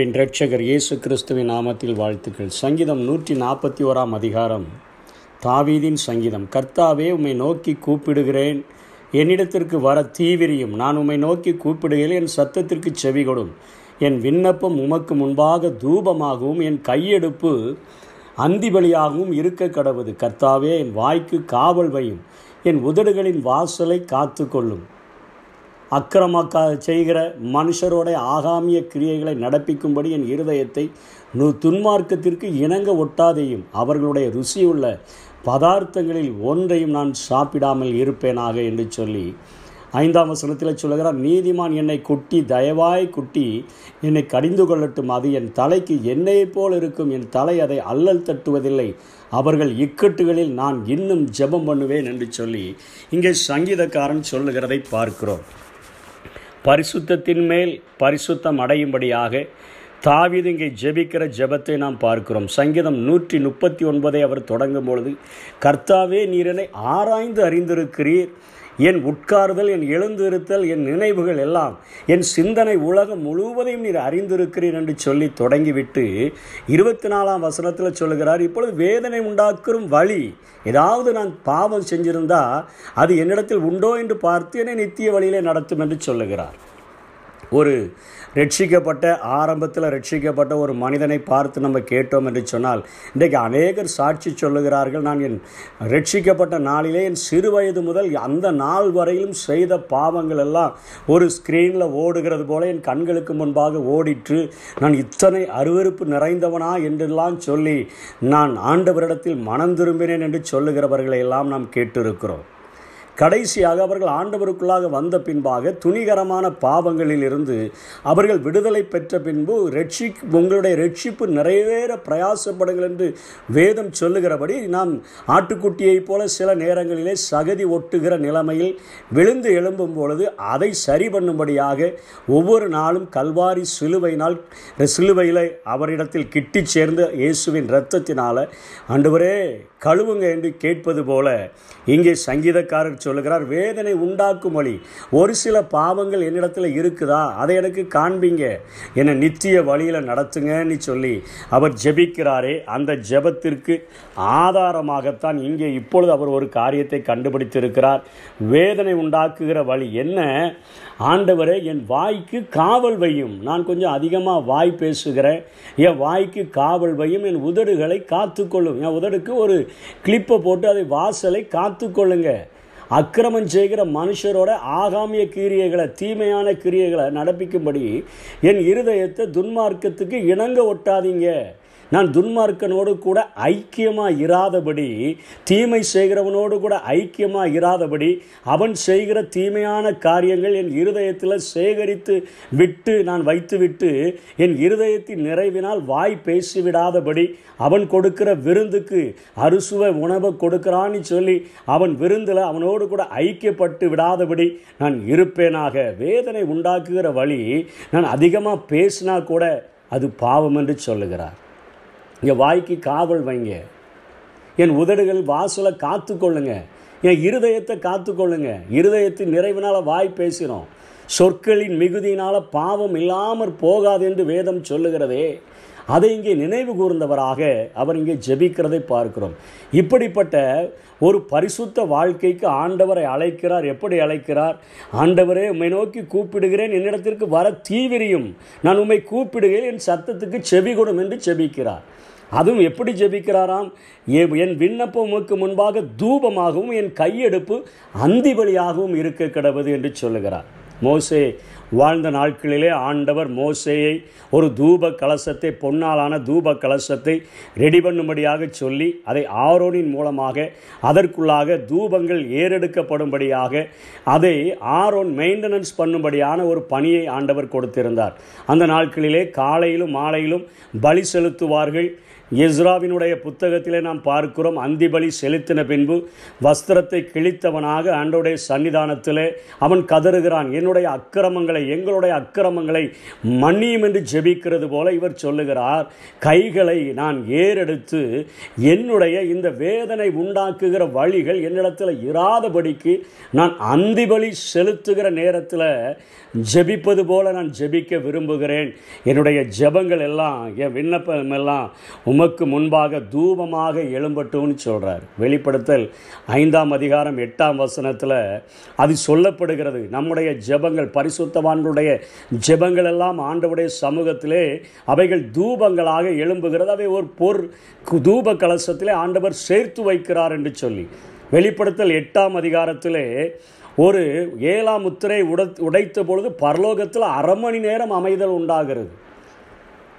அன்பின் ரட்சகர் இயேசு கிறிஸ்துவின் நாமத்தில் வாழ்த்துக்கள். சங்கீதம் நூற்றி நாற்பத்தி ஓராம் அதிகாரம். தாவீதின் சங்கீதம் கர்த்தாவே உம்மை நோக்கி கூப்பிடுகிறேன். என்னிடத்திற்கு வர தீவிரியும். நான் உம்மை நோக்கி கூப்பிடுகிறேன் என் சத்தத்திற்கு செவிகொடும் என் விண்ணப்பம் உமக்கு முன்பாக தூபமாகவும் என் கையெடுப்பு அந்திபலியாகவும் இருக்க கடவுது. கர்த்தாவே என் வாய்க்கு காவல் வையும். என் உதடுகளின் வாசலை காத்து கொள்ளும் அக்கிரமக்கா செய்கிற மனுஷரோட ஆகாமிய கிரியைகளை நடப்பிக்கும்படி என் இருதயத்தை நு துன்மார்க்கத்திற்கு இணங்க ஒட்டாதையும் அவர்களுடைய ருசியுள்ள பதார்த்தங்களில் ஒன்றையும் நான் சாப்பிடாமல் இருப்பேனாக என்று சொல்லி ஐந்தாம் வசனத்தில் சொல்கிறார் நீதிமான் என்னை குட்டி தயவாய் குட்டி என்னை கடிந்து கொள்ளட்டும். அது என் தலைக்கு எண்ணெயைப் போல் இருக்கும். என் தலை அதை அல்லல் தட்டுவதில்லை. அவர்கள் இக்கட்டுகளில் நான் இன்னும் ஜெபம் பண்ணுவேன் என்று சொல்லி இங்கே சங்கீதக்காரன் சொல்லுகிறதை பார்க்கிறோம். பரிசுத்தத்தின் மேல் பரிசுத்தம் அடையும்படியாக தாவிது இங்கே ஜெபிக்கிற ஜெபத்தை நாம் பார்க்கிறோம். சங்கீதம் நூற்றி முப்பத்தி ஒன்பதை அவர் தொடங்கும் பொழுது கர்த்தாவே நீரனை ஆராய்ந்து அறிந்திருக்கிறீர். என் உட்கார்தல் என் எழுந்திருத்தல் என் நினைவுகள் எல்லாம் என் சிந்தனை உலகம் முழுவதையும் நீர் அறிந்திருக்கிறீர் என்று சொல்லி தொடங்கிவிட்டு இருபத்தி நாலாம் வசனத்தில் சொல்லுகிறார் இப்பொழுது வேதனை உண்டாக்கும் வழி ஏதாவது நான் பாவம் செஞ்சிருந்தா அது என்னிடத்தில் உண்டோ என்று பார்த்து என்னை நித்திய வழியிலே நடத்தும் என்று சொல்லுகிறார். ஒரு ரட்சிக்கப்பட்ட ஆரம்பத்தில் ரட்சிக்கப்பட்ட ஒரு மனிதனை பார்த்து நம்ம கேட்டோம் என்று சொன்னால் இன்றைக்கு அநேகர் சாட்சி சொல்லுகிறார்கள் நான் என் ரட்சிக்கப்பட்ட நாளிலே என் சிறு வயது முதல் அந்த நாள் வரையிலும் செய்த பாவங்கள் எல்லாம் ஒரு ஸ்க்ரீனில் ஓடுகிறது போல என் கண்களுக்கு முன்பாக ஓடிற்று. நான் இத்தனை அருவருப்பு நிறைந்தவனா? என்றெல்லாம் சொல்லி நான் ஆண்டவரிடத்தில் மனம் திரும்பினேன் என்று சொல்லுகிறவர்களை எல்லாம் நாம் கேட்டிருக்கிறோம். கடைசியாக அவர்கள் ஆண்டவருக்குள்ளாக வந்த பின்பாக துணிகரமான பாவங்களில் இருந்து அவர்கள் விடுதலை பெற்ற பின்பு ரட்சி உங்களுடைய ரட்சிப்பு நிறைவேற பிரயாசப்படுங்கள் என்று வேதம் சொல்லுகிறபடி நாம் ஆட்டுக்குட்டியைப் போல சில நேரங்களிலே சகதி ஒட்டுகிற நிலைமையில் விழுந்து எழும்பும் பொழுது அதை சரி பண்ணும்படியாக ஒவ்வொரு நாளும் கல்வாரி சிலுவையினால் சிலுவையில் அவரிடத்தில் கிட்டி சேர்ந்த இயேசுவின் இரத்தத்தினால் ஆண்டவரே கழுவுங்க என்று கேட்பது போல இங்கே சங்கீதக்காரர் சொல் சொல்லுகிறார் வேதனை உண்டாக்கும் வழி. ஒரு சில பாவங்கள் என்னிடத்தில் இருக்குதா? அதை எனக்கு காண்பீங்க. என்னை நித்திய வழியில் நடத்துங்கன்னு சொல்லி அவர் ஜெபிக்கிறாரே. அந்த ஜெபத்திற்கு ஆதாரமாகத்தான் இங்கே இப்பொழுது அவர் ஒரு காரியத்தை கண்டுபிடித்திருக்கிறார். வேதனை உண்டாக்குகிற வழி என்ன? ஆண்டவரே என் வாய்க்கு காவல் வையும். நான் கொஞ்சம் அதிகமாக வாய் பேசுகிறேன். என் வாய்க்கு காவல் வையும். என் உதடுகளை காத்துக்கொள்ளும். என் உதடுக்கு ஒரு கிளிப்பை போட்டு அதை வாசலை காத்துக்கொள்ளுங்கள் அக்கிரமம் செய்கிற மனுஷரோட ஆகாமிய கிரியைகளை தீமையான கிரியைகளை நடப்பிக்கும்படி என் இருதயத்தை துன்மார்க்கத்துக்கு இணங்க ஒட்டாதீங்க. நான் துன்மார்க்கனோடு கூட ஐக்கியமாக இராதபடி தீமை செய்கிறவனோடு கூட ஐக்கியமாக இராதபடி அவன் செய்கிற தீமையான காரியங்கள் என் இருதயத்தில் சேகரித்து விட்டு நான் வைத்துவிட்டு என் இருதயத்தின் நிறைவினால் வாய் பேசிவிடாதபடி அவன் கொடுக்கிற விருந்துக்கு அறுசுவை உணவை கொடுக்கிறான்னு சொல்லி அவன் விருந்தில் அவனோடு கூட ஐக்கியப்பட்டு விடாதபடி நான் இருப்பேனாக. வேதனை உண்டாக்குகிற வழி நான் அதிகமாக பேசினா கூட அது பாவம் என்று சொல்லுகிறார். இங்கே வாய்க்கு காவல் வைங்க. என் உதடுகள் வாசலை காத்துக்கொள்ளுங்க. என் இருதயத்தை காத்துக்கொள்ளுங்க. இருதயத்தின் நிறைவினால் வாய் பேசினோம். சொற்களின் மிகுதியினால் பாவம் இல்லாமற் போகாது என்று வேதம் சொல்லுகிறதே. அதை இங்கே நினைவு கூர்ந்தவராக அவர் இங்கே ஜெபிக்கிறதை பார்க்கிறோம். இப்படிப்பட்ட ஒரு பரிசுத்த வாழ்க்கைக்கு ஆண்டவரை அழைக்கிறார். எப்படி அழைக்கிறார்? ஆண்டவரே உம்மை நோக்கி கூப்பிடுகிறேன். என்னிடத்திற்கு வர தீவிரியும் நான் உம்மை கூப்பிடுகிறேன். என் சத்தத்துக்கு செவி கொடும் என்று செபிக்கிறார் அதுவும் எப்படி ஜெபிக்கிறாராம்? என் விண்ணப்பமுக்கு முன்பாக தூபமாகவும் என் கையெடுப்பு அந்தி வழியாகவும் இருக்க கிடவது என்று சொல்லுகிறார். மோசே வாழ்ந்த நாட்களிலே ஆண்டவர் மோசேயை ஒரு தூப கலசத்தை பொன்னாலான தூப கலசத்தை ரெடி பண்ணும்படியாக சொல்லி அதை ஆரோனின் மூலமாக அதற்குள்ளாக தூபங்கள் ஏறெடுக்கப்படும்படியாக அதை ஆரோன் மெயின்டெனன்ஸ் பண்ணும்படியான ஒரு பணியை ஆண்டவர் கொடுத்திருந்தார். அந்த நாட்களிலே காலையிலும் மாலையிலும் பலி செலுத்துவார்கள். இஸ்ராவினுடைய புத்தகத்திலே நாம் பார்க்கிறோம் அந்திபலி செலுத்தின பின்பு வஸ்திரத்தை கிழித்தவனாக ஆண்டோடைய சன்னிதானத்திலே அவன் கதறுகிறான். என்னுடைய அக்கிரமங்களை எங்களுடைய அக்கிரமங்களை மன்னியும் என்று ஜெபிக்கிறது போல இவர் சொல்லுகிறார். கைகளை நான் ஏறெடுத்து என்னுடைய இந்த வேதனை உண்டாக்குகிற வழிகள் என்னிடத்தில் இராதபடிக்கு நான் அந்திபலி செலுத்துகிற நேரத்தில் ஜெபிப்பது போல நான் ஜெபிக்க விரும்புகிறேன். என்னுடைய ஜெபங்கள் எல்லாம் என் விண்ணப்பம் எல்லாம் உமக்கு முன்பாக தூபமாக எழும்பட்டும்னு சொல்கிறார் வெளிப்படுத்தல் ஐந்தாம் அதிகாரம் எட்டாம் வசனத்தில் அது சொல்லப்படுகிறது. நம்முடைய ஜெபங்கள் பரிசுத்தவான்களுடைய ஜெபங்கள் எல்லாம் ஆண்டவுடைய சமூகத்திலே அவைகள் தூபங்களாக எழும்புகிறது. அவை ஒரு பொர் தூப கலசத்திலே ஆண்டவர் சேர்த்து வைக்கிறார் என்று சொல்லி. வெளிப்படுத்தல் எட்டாம் அதிகாரத்திலே ஒரு ஏழாம் முத்திரை உட உடைத்த பொழுது பரலோகத்தில் அரை மணி நேரம் அமைதல் உண்டாகிறது.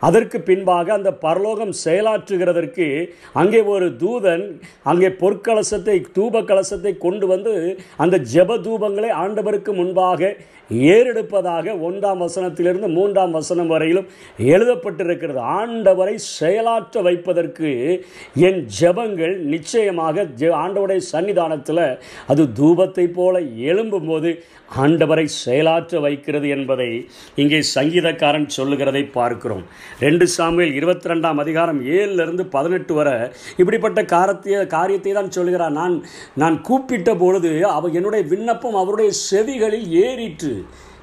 அதற்கு பின்பாக அந்த பரலோகம் செயலாற்றுகிறதற்கு அங்கே ஒரு தூதன் அங்கே பொற்கலசத்தை தூப கலசத்தை கொண்டு வந்து அந்த ஜெப தூபங்களை ஆண்டவருக்கு முன்பாக ஏறெடுப்பதாக ஒன்றாம் வசனத்திலிருந்து மூன்றாம் வசனம் வரையிலும் எழுதப்பட்டிருக்கிறது. ஆண்டவரை செயலாற்ற வைப்பதற்கு என் ஜெபங்கள் நிச்சயமாக ஜெ- ஆண்டவருடைய சன்னிதானத்தில் அது தூபத்தை போல எழும்பும்போது ஆண்டவரை செயலாற்ற வைக்கிறது என்பதை இங்கே சங்கீதக்காரன் சொல்லுகிறதை பார்க்கிறோம். ரெண்டு சாமியில் இருபத்தி ரெண்டாம் அதிகாரம் ஏழுலேருந்து பதினெட்டு வரை இப்படிப்பட்ட காரத்திய காரியத்தை தான் சொல்கிறார் நான் நான் கூப்பிட்ட பொழுது அவ என்னுடைய விண்ணப்பம் அவருடைய செவிகளில் ஏறிற்று.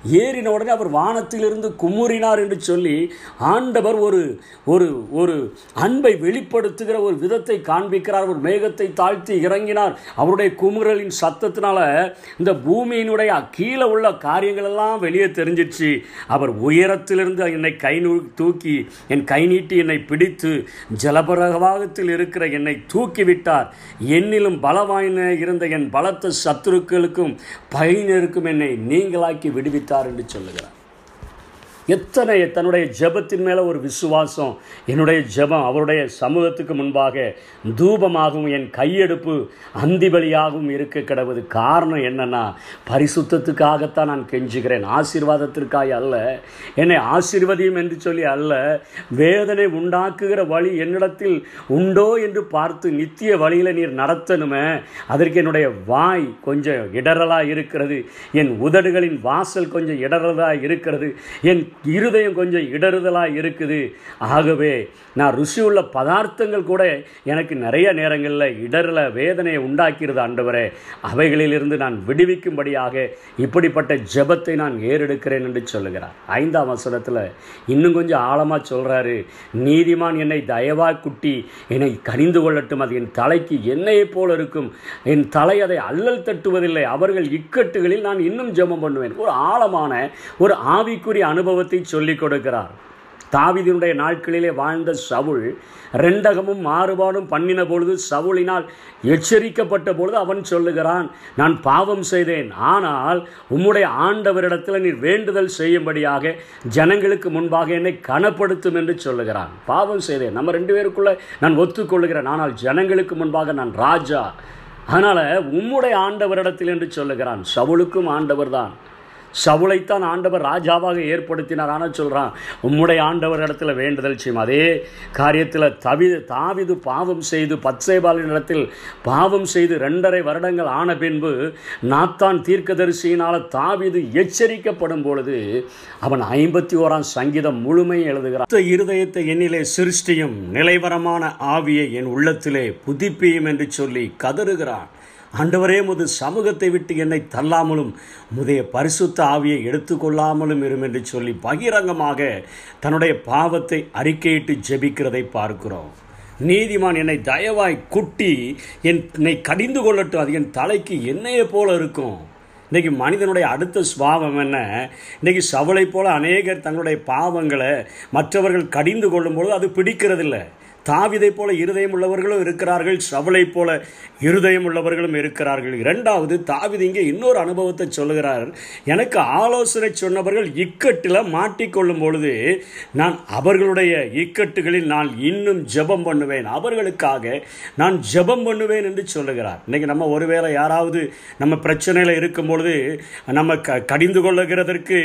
ஏறின உடனே அவர் வானத்திலிருந்து குமுறினார் என்று சொல்லி ஆண்டவர் ஒரு ஒரு ஒரு அன்பை வெளிப்படுத்துகிற ஒரு விதத்தை காண்பிக்கிறார். ஒரு மேகத்தை தாழ்த்தி இறங்கினார். அவருடைய குமுறலின் சத்தத்தினால இந்த பூமியினுடைய கீழே உள்ள காரியங்கள் எல்லாம் வெளியே தெரிஞ்சிச்சு. அவர் உயரத்திலிருந்து என்னை கை தூக்கி என் கை நீட்டி என்னை பிடித்து ஜலபரகவாகத்தில் இருக்கிற என்னை தூக்கிவிட்டார். என்னிலும் பலவாயின இருந்த என் பலத்த சத்துருக்களுக்கும் பயனருக்கும் என்னை நீங்களாக்கி விடுவித்தார். என்று சொல்லுகிறார். எத்தனை தன்னுடைய ஜெபத்தின் மேலே ஒரு விசுவாசம் என்னுடைய ஜெபம் அவருடைய சமூகத்துக்கு முன்பாக தூபமாகவும் என் கையெடுப்பு அந்திபலியாகவும் இருக்க கிடவது. காரணம் என்னென்னா பரிசுத்தத்துக்காகத்தான் நான் கெஞ்சுகிறேன். ஆசீர்வாதத்திற்காக அல்ல. என்னை ஆசீர்வதியும் என்று சொல்லி அல்ல. வேதனை உண்டாக்குகிற வழி என்னிடத்தில் உண்டோ என்று பார்த்து நித்திய வழியில் நீர் நடத்தணுமே. அதற்கு என்னுடைய வாய் கொஞ்சம் இடறலாக இருக்கிறது. என் உதடுகளின் வாசல் கொஞ்சம் இடறலாக இருக்கிறது. என் இருதயம் கொஞ்சம் இடறுதலாக இருக்குது. ஆகவே நான் ருசி உள்ள பதார்த்தங்கள் கூட எனக்கு நிறைய நேரங்களில் இடரல வேதனையை உண்டாக்கிறது ஆண்டவரே. அவைகளிலிருந்து நான் விடுவிக்கும்படியாக இப்படிப்பட்ட ஜெபத்தை நான் ஏறெடுக்கிறேன் என்று சொல்லுகிறார். ஐந்தாம் வசனத்தில் இன்னும் கொஞ்சம் ஆழமாக சொல்கிறாரு நீதிமான் என்னை தயவா குட்டி என்னை கனிந்து கொள்ளட்டும் அது என் தலைக்கு என்னையைப் போல இருக்கும். என் தலை அதை அல்லல் தட்டுவதில்லை. அவர்கள் இக்கட்டுகளில் நான் இன்னும் ஜெபம் பண்ணுவேன். ஒரு ஆழமான ஒரு ஆவிக்குரிய அனுபவத்தை சொல்லிக் கொடுக்கிறார். தாவிதினுடைய நாட்களிலே வாழ்ந்த சவுள் ரெண்டகமும் மாறுபாடும் பண்ணின பொழுது சவுளினால் எச்சரிக்கப்பட்ட பொழுது அவன் சொல்லுகிறான் நான் பாவம் செய்தேன். ஆனால் உம்முடைய ஆண்டவரிடத்தில் நீர் வேண்டுதல் செய்யும்படியாக ஜனங்களுக்கு முன்பாக என்னை கனப்படுத்தும் என்று சொல்லுகிறான். பாவம் செய்தேன். நம்ம ரெண்டு பேருக்குள்ளே நான் ஒத்துக்கொள்கிறேன். ஆனால் ஜனங்களுக்கு முன்பாக நான் ராஜா. அதனால் உம்முடைய ஆண்டவரிடத்தில் என்று சொல்லுகிறான். சவுளுக்கும் ஆண்டவர் தான் சவுளைத்தான் ஆண்டவர் ராஜாவாக ஏற்படுத்தினார். ஆனால் சொல்கிறான் உம்முடைய ஆண்டவர் இடத்துல வேண்டுதல் செய்யும். அதே காரியத்தில் தவி தாவிது பாவம் செய்து பச்சைபாலின் இடத்தில் பாவம் செய்து ரெண்டரை வருடங்கள் ஆன பின்பு நாத்தான் தீர்க்கதரிசியினால் தாவிது எச்சரிக்கப்படும் பொழுது அவன் ஐம்பத்தி ஓராம் சங்கீதம் முழுமையும் எழுதுகிறான். இருதயத்தை என்னிலே சிருஷ்டியும் நிலைவரமான ஆவியை என் உள்ளத்திலே புதுப்பியும் என்று சொல்லி கதறுகிறான். ஆண்டவரே முது சமூகத்தை விட்டு என்னை தள்ளாமலும் முதைய பரிசுத்த ஆவியை எடுத்துக்கொள்ளாமலும் இரும் என்று சொல்லி பகிரங்கமாக தன்னுடைய பாவத்தை அறிக்கையிட்டு ஜெபிக்கிறதை பார்க்கிறோம். நீதிமான் என்னை தயவாய் குட்டி என்னை கடிந்து கொள்ளட்டும். அது என் தலைக்கு எண்ணெயை போல இருக்கும். இன்றைக்கி மனிதனுடைய அடுத்த சுபாவம் என்ன? இன்றைக்கி சவளை போல் அநேகர் தங்களுடைய பாவங்களை மற்றவர்கள் கடிந்து கொள்ளும்பொழுது அது பிடிக்கிறதில்ல. தாவிதை போல இருதயம் உள்ளவர்களும் இருக்கிறார்கள் சவளை போல இருதயம் உள்ளவர்களும் இருக்கிறார்கள். இரண்டாவது தாவிது இங்கே இன்னொரு அனுபவத்தை சொல்லுகிறார். எனக்கு ஆலோசனை சொன்னவர்கள் இக்கட்டில் மாட்டிக்கொள்ளும் பொழுது நான் அவர்களுடைய இக்கட்டுகளில் நான் இன்னும் ஜெபம் பண்ணுவேன். அவர்களுக்காக நான் ஜெபம் பண்ணுவேன் என்று சொல்லுகிறார். இன்னைக்கு நம்ம ஒருவேளை யாராவது நம்ம பிரச்சனையில் இருக்கும் பொழுது நம்ம க கடிந்து கொள்ளுகிறதற்கு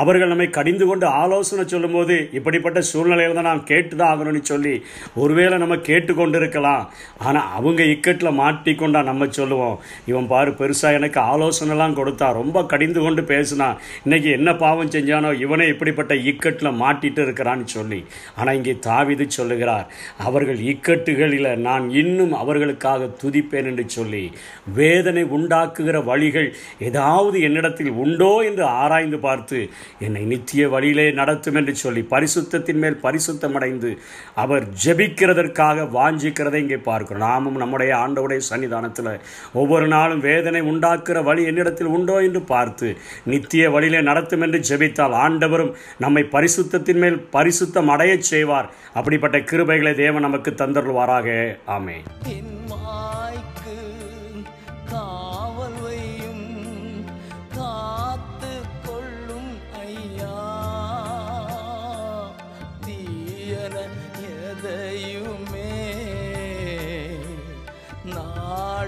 அவர்கள் நம்மை கடிந்து கொண்டு ஆலோசனை சொல்லும்போது இப்படிப்பட்ட சூழ்நிலையில் தான் நான் கேட்டு தான் ஆகணும்னு சொல்லி ஒருவேளை நம்ம கேட்டுக்கொண்டிருக்கலாம். ஆனால் அவங்க இக்கட்டில் மாட்டிக்கொண்டா நம்ம சொல்லுவோம். இவன் பாரு பெருசாக எனக்கு ஆலோசனைலாம் கொடுத்தா ரொம்ப கடிந்து கொண்டு பேசினான் இன்னைக்கு என்ன பாவம் செஞ்சானோ இவனே இப்படிப்பட்ட இக்கட்டில் மாட்டிட்டு இருக்கிறான்னு சொல்லி. ஆனால் இங்கே தாவிது சொல்லுகிறார் அவர்கள் இக்கட்டுகளில் நான் இன்னும் அவர்களுக்காக துதிப்பேன் என்று சொல்லி. வேதனை உண்டாக்குகிற வழிகள் ஏதாவது என்னிடத்தில் உண்டோ என்று ஆராய்ந்து பார்த்து என்னை நித்திய வழியிலே நடத்தும் என்று சொல்லி பரிசுத்தத்தின் மேல் பரிசுத்தம் அடைந்து அவர் துதிக்கிறதற்காக வாஞ்சிக்கிறதை இங்கே பார்க்கிறோம். நாமும் நம்முடைய ஆண்டவுடைய சன்னிதானத்தில் ஒவ்வொரு நாளும் வேதனை உண்டாக்குற வழி என்னிடத்தில் உண்டோ என்று பார்த்து நித்திய வழியிலே நடத்தும் என்று ஜெபித்தால் ஆண்டவரும் நம்மை பரிசுத்தத்தின் மேல் பரிசுத்தம் அடையச் செய்வார். அப்படிப்பட்ட கிருபைகளை தேவன் நமக்கு தந்தருள்வாராக. ஆமே என் காவல் வையும்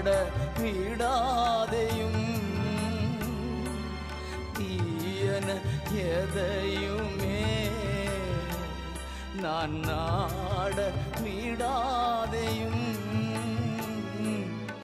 காத்து கொள்ளும் ஐயா தீயன எதையுமே